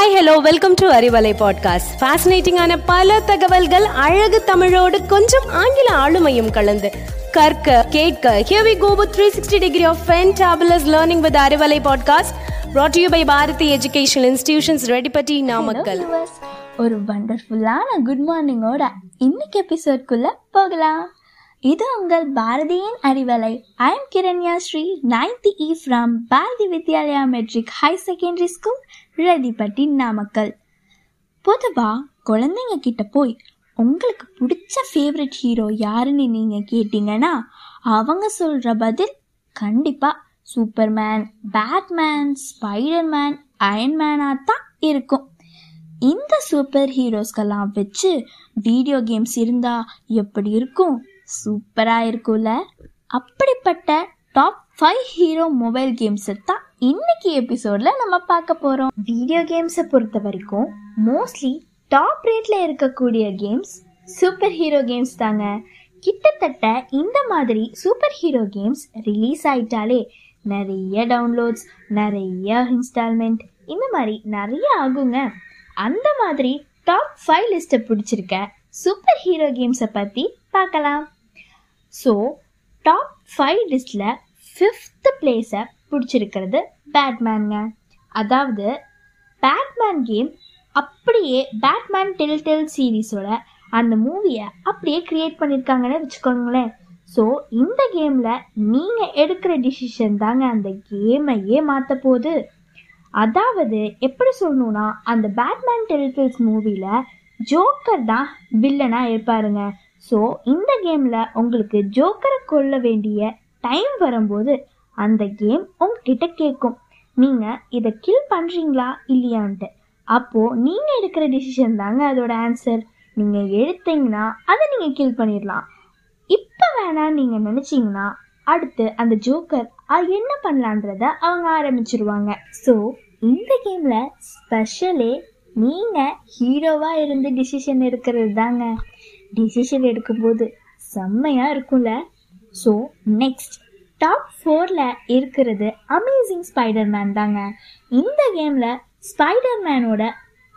Hi hello welcome to Arivalai podcast ஃபேசினேட்டிங்கான பல தகவல்கள் அழகு தமிழோடு கொஞ்சம் ஆங்கில ஆளுமையும் கலந்து. கற்க கேட்க here we go with 360 degree of fantabulous learning with Arivalai podcast brought to you by Bharathi educational institutions Reddipatti Namakkal ஒரு வண்டர்ஃபுல்லான குட் மார்னிங்கோட இன்னைக்கு எபிசோட்குள்ள போகலாம். இது உங்கள் பாரதியின் Arivalai. I am Kiranya Sri ninth E from Bharathi Vidyalaya matric high secondary school Rethipatti Namakkal பொதுவா குழந்தைங்க கிட்ட போய் உங்களுக்கு பிடிச்ச ஃபேவரட் ஹீரோ யாருன்னு நீங்க கேட்டீங்கன்னா அவங்க சொல்ற பதில் கண்டிப்பா சூப்பர்மேன் பேட்மேன் ஸ்பைடர்மேன் அயன்மேனா தான் இருக்கும். இந்த சூப்பர் ஹீரோஸ்கெல்லாம் வச்சு வீடியோ கேம்ஸ் இருந்தா எப்படி இருக்கும்? சூப்பராக இருக்கும்ல. அப்படிப்பட்ட டாப் ஃபைவ் ஹீரோ மொபைல் கேம்ஸை தான் இன்னைக்கு எபிசோடில் நம்ம பார்க்க போகிறோம் வீடியோ கேம்ஸை பொறுத்த வரைக்கும் மோஸ்ட்லி டாப் ரேட்ல இருக்கக்கூடிய கேம்ஸ் சூப்பர் ஹீரோ கேம்ஸ் தாங்க. கிட்டத்தட்ட இந்த மாதிரி சூப்பர் ஹீரோ கேம்ஸ் ரிலீஸ் ஆயிட்டாலே நிறைய டவுன்லோட்ஸ் நிறைய இன்ஸ்டால்மெண்ட் இந்த மாதிரி நிறைய ஆகுங்க. அந்த மாதிரி டாப் ஃபைவ் லிஸ்ட்டை பிடிச்சிருக்க சூப்பர் ஹீரோ கேம்ஸை பற்றி பார்க்கலாம். ஸோ டாப் ஃபைவ் லிஸ்டில் ஃபிஃப்த் பிளேஸை பிடிச்சிருக்கிறது பேட்மேனுங்க அதாவது பேட்மேன் கேம் அப்படியே பேட்மேன் டெல் டெல் சீரீஸோட அந்த மூவியை அப்படியே க்ரியேட் பண்ணியிருக்காங்கன்னு வச்சுக்கோங்களேன். ஸோ இந்த கேமில் நீங்கள் எடுக்கிற டிசிஷன் தாங்க அந்த கேமையே மாற்ற போகுது. அதாவது எப்படி சொல்லணும்னா அந்த பேட்மேன் டெலிஃபில்ஸ் மூவியில் ஜோக்கர் தான் வில்லனாக இருப்பாருங்க. ஸோ இந்த கேமில் உங்களுக்கு ஜோக்கரை கொல்ல வேண்டிய டைம் வரும்போது அந்த கேம் உங்ககிட்ட கேட்கும். நீங்கள் இதை கில் பண்ணுறீங்களா இல்லையான்ட்டு. அப்போது நீங்கள் எடுக்கிற டிசிஷன் தாங்க அதோட ஆன்சர் நீங்கள் எடுத்தீங்கன்னா அதை நீங்கள் கில் பண்ணிடலாம். இப்போ வேணாம் நீங்கள் நினச்சிங்கன்னா அடுத்து அந்த ஜோக்கர் அது என்ன பண்ணலான்றத அவங்க ஆரம்பிச்சிருவாங்க. ஸோ இந்த கேமில் ஸ்பெஷலே நீங்கள் ஹீரோவாக இருந்து டிசிஷன் எடுக்கிறது தாங்க. டிசிஷன் எடுக்கும்போது செம்மையாக இருக்கும்ல? ஸோ நெக்ஸ்ட் டாப் ஃபோரில் இருக்கிறது அமேசிங் ஸ்பைடர்மேன் தாங்க. இந்த கேமில் ஸ்பைடர்மேனோட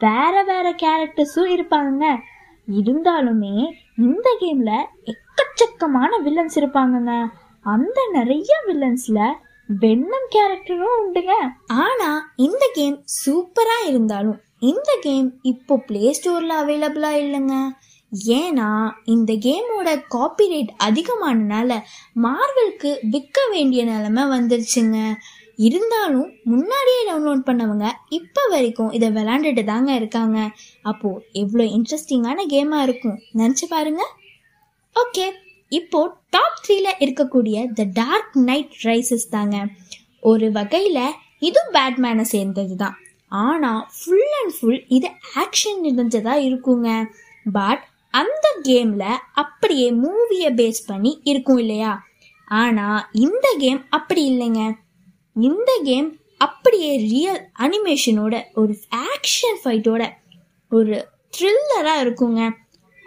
வேற வேற கேரக்டர்ஸும் இருப்பாங்க இருந்தாலுமே இந்த கேமில் எக்கச்சக்கமான வில்லன்ஸ் இருப்பாங்கங்க. அந்த நிறைய வில்லன்ஸில் வெண்ணம் கேரக்டரும் உண்டுங்க. ஆனால் இந்த கேம் சூப்பராக இருந்தாலும் இந்த கேம் இப்போ ப்ளே ஸ்டோரில் அவைலபிளாக இல்லைங்க. ஏன்னா இந்த கேமோட காப்பிரைட் அதிகமானனால மார்வலுக்கு விற்க வேண்டிய நிலைமை வந்துருச்சுங்க. இருந்தாலும் முன்னாடியே டவுன்லோட் பண்ணவங்க இப்போ வரைக்கும் இதை விளாண்டுட்டு தாங்க இருக்காங்க. அப்போ எவ்வளோ இன்ட்ரெஸ்டிங்கான கேமாக இருக்கும். நினச்சி பாருங்க. ஓகே இப்போ டாப் த்ரீல இருக்கக்கூடிய த டார்க் நைட் ரைசஸ் தாங்க. ஒரு வகையில் இதுவும் பேட்மேனை சேர்ந்தது தான். ஆனால் ஃபுல் அண்ட் ஃபுல் இது ஆக்ஷன் நிறைஞ்சதாக இருக்குங்க. பட் அந்த கேம்ல அப்படியே மூவியை பேஸ் பண்ணி இருக்கும் இல்லையா? ஆனா இந்த கேம் அப்படி இல்லைங்க. இந்த கேம் அப்படியே ரியல் அனிமேஷனோட ஒரு ஆக்ஷன் ஃபைட்டோட ஒரு த்ரில்லராக இருக்குங்க.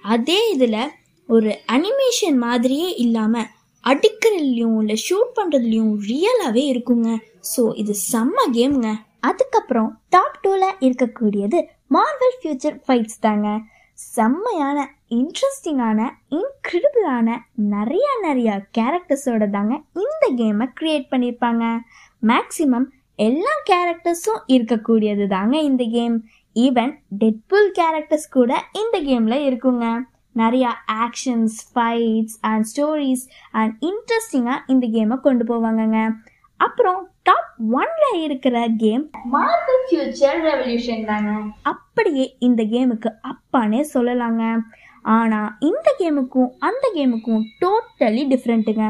அதே இதில் ஒரு அனிமேஷன் மாதிரியே இல்லாமல் அடிக்கிறதுலையும் இல்லை ஷூட் பண்ணுறதுலையும் ரியலாகவே இருக்குங்க. ஸோ இது செம்ம கேம்ங்க அதுக்கப்புறம் டாப் டூவில் இருக்கக்கூடியது மார்வல் ஃபியூச்சர் ஃபைட்ஸ் தாங்க. செம்மையான இன்ட்ரெஸ்டிங்கான இன்க்ரெடிபிளான நிறைய நிறைய கேரக்டர்ஸோட தாங்க இந்த கேமை க்ரியேட் பண்ணியிருப்பாங்க மேக்ஸிமம் எல்லா கேரக்டர்ஸும் இருக்கக்கூடியது தாங்க இந்த கேம் ஈவன் டெட்புல் கேரக்டர்ஸ் கூட இந்த கேமில் இருக்குங்க. நிறையா actions fights and stories and இன்ட்ரெஸ்டிங்காக இந்த கேமை கொண்டு போவாங்கங்க. அப்புறம் டாப் ஒன்ல இருக்கிற கேம் மார்வல் ஃபியூச்சர் ரெவல்யூஷன் தாங்க. அப்படியே இந்த கேமுக்கு அப்பானே சொல்லலாங்க. ஆனால் இந்த கேமுக்கும் அந்த கேமுக்கும் டோட்டலி டிஃப்ரெண்ட்டுங்க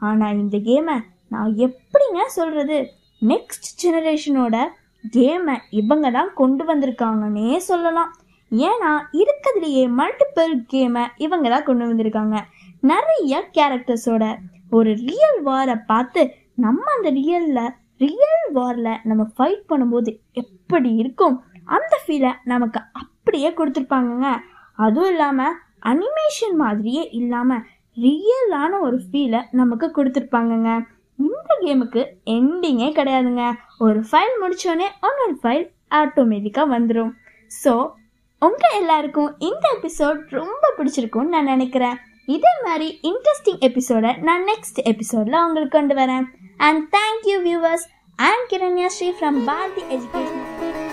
ஆனால் இந்த கேமை நான் எப்படிங்க சொல்கிறது நெக்ஸ்ட் ஜெனரேஷனோட கேமை இவங்க தான் கொண்டு வந்திருக்காங்கன்னே சொல்லலாம். ஏன்னா இருக்கிறதுலையே மல்டிபிள் கேமை இவங்க தான் கொண்டு வந்திருக்காங்க. நிறைய கேரக்டர்ஸோட ஒரு ரியல் வாரை பார்த்து நம்ம அந்த ரியலில் ரியல் வாரில் நம்ம ஃபைட் பண்ணும்போது எப்படி இருக்கும்? அந்த ஃபீலை நமக்கு அப்படியே கொடுத்துருப்பாங்கங்க. அதுவும் இல்லாமல் அனிமேஷன் மாதிரியே இல்லாமல் ரியலான ஒரு ஃபீலை நமக்கு கொடுத்துருப்பாங்கங்க. இந்த கேமுக்கு எண்டிங்கே கிடையாதுங்க. ஒரு ஃபைல் முடித்தோடனே இன்னொரு ஃபைல் ஆட்டோமேட்டிக்காக வந்துடும் ஸோ உங்கள் எல்லாருக்கும் இந்த எபிசோட் ரொம்ப பிடிச்சிருக்கும்னு நான் நினைக்கிறேன். இதே மாதிரி இன்ட்ரெஸ்டிங் எபிசோடை நான் நெக்ஸ்ட் எபிசோடில் உங்களுக்கு கொண்டு வரேன். And thank you viewers. I am Kiranya Sri from Bharti Education.